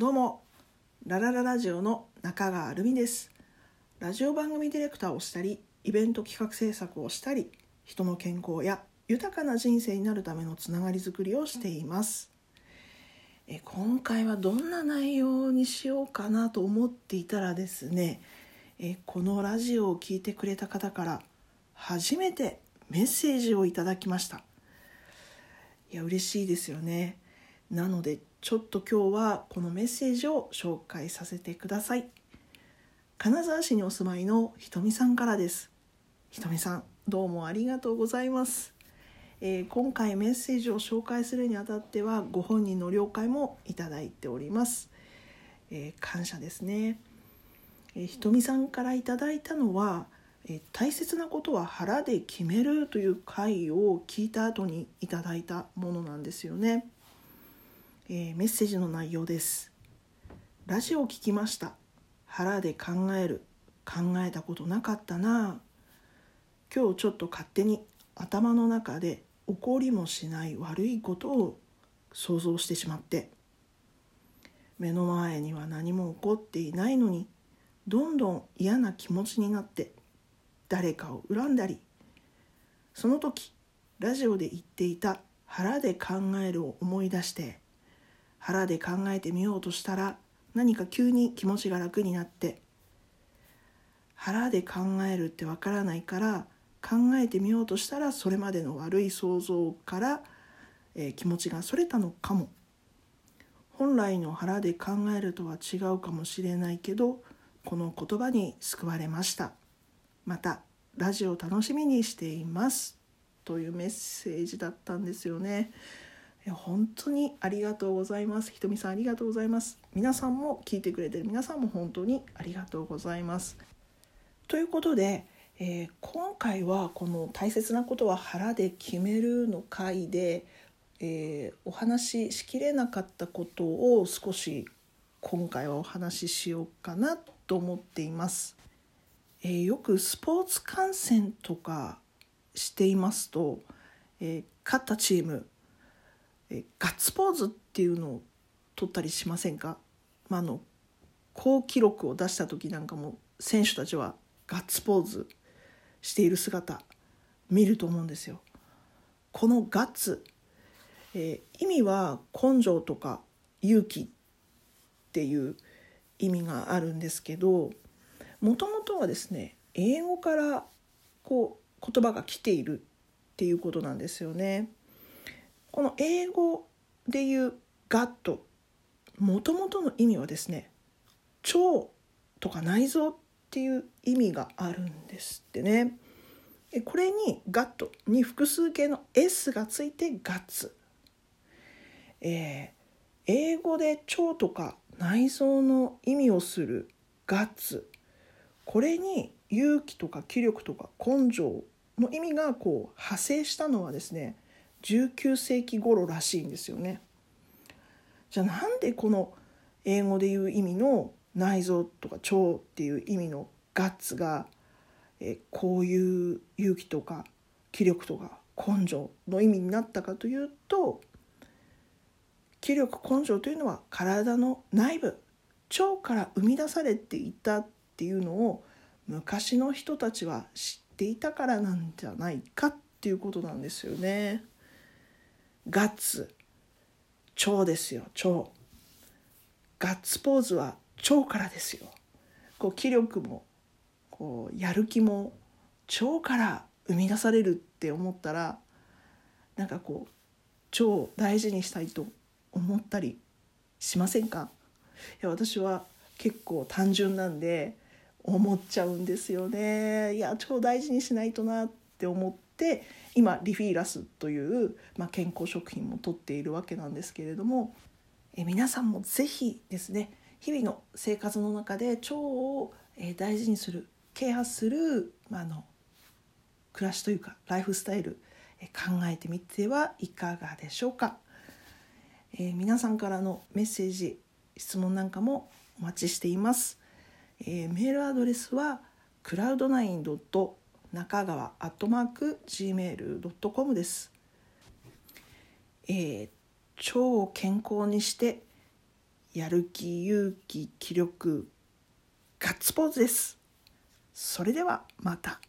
どうもララララジオの中川るみです。ラジオ番組ディレクターをしたりイベント企画制作をしたり人の健康や豊かな人生になるためのつながりづくりをしています。え今回はどんな内容にしようかなと思っていたらですねえこのラジオを聴いてくれた方から初めてメッセージをいただきました。いや嬉しいですよね。なのでちょっと今日はこのメッセージを紹介させてください。金沢市にお住まいのひとみさんからです。ひとみさんどうもありがとうございます、えー今回メッセージを紹介するにあたってはご本人の了解もいただいております、えー感謝ですね、えーひとみさんからいただいたのはえー大切なことは腹で決めるという回を聞いた後にいただいたものなんですよね、えーメッセージの内容です。ラジオを聞きました。腹で考える。考えたことなかったな。今日ちょっと勝手に頭の中で起こりもしない悪いことを想像してしまって。目の前には何も起こっていないのにどんどん嫌な気持ちになって誰かを恨んだり。その時ラジオで言っていた「腹で考える」を思い出して腹で考えてみようとしたら何か急に気持ちが楽になって腹で考えるってわからないから考えてみようとしたらそれまでの悪い想像から、えー気持ちがそれたのかも。本来の腹で考えるとは違うかもしれないけどこの言葉に救われました。またラジオ楽しみにしています。というメッセージだったんですよね。本当にありがとうございます。ひとみさんありがとうございます。皆さんも聞いてくれてる。皆さんも本当にありがとうございます。ということで、えー今回はこの「大切なことは腹で決める」の回で、えーお話ししきれなかったことを少し今回はお話ししようかなと思っています。えーよくスポーツ観戦とかしていますと、えー勝ったチーム、えガッツポーズっていうのを取ったりしませんか、まあ、あの好記録を出した時なんかも選手たちはガッツポーズしている姿見ると思うんですよ。このガッツ、えー意味は根性とか勇気っていう意味があるんですけどもともとはですね英語からこう言葉が来ているっていうことなんですよね。この英語で言う「ガット」もともとの意味はですね腸とか内臓っていう意味があるんですってね。これに「ガット」に複数形の「S」がついて「ガッツ」えー英語で腸とか内臓の意味をする「ガッツ」これに勇気とか気力とか根性の意味がこう派生したのはですね19世紀頃らしいんですよね。じゃあなんでこの英語で言う意味の内臓とか腸っていう意味のガッツがえこういう勇気とか気力とか根性の意味になったかというと気力根性というのは体の内部腸から生み出されていたっていうのを昔の人たちは知っていたからなんじゃないかっていうことなんですよね。ガッツ腸ですよ腸ガッツポーズは腸からですよ。こう気力もこうやる気も腸から生み出されるって思ったらなんかこう腸を大事にしたいと思ったりしませんか？いや私は結構単純なんで思っちゃうんですよね。いや腸大事にしないとなって思って今リフィーラスという、まあ、健康食品も取っているわけなんですけれどもえ皆さんもぜひですね日々の生活の中で腸をえ大事にするケアする、まあ、の暮らしというかライフスタイルえ考えてみてはいかがでしょうか、えー皆さんからのメッセージ質問なんかもお待ちしています、えーメールアドレスはクラウドナイン中川アットマーク gmail.com です、えー腸を健康にしてやる気勇気気力ガッツポーズです。それではまた。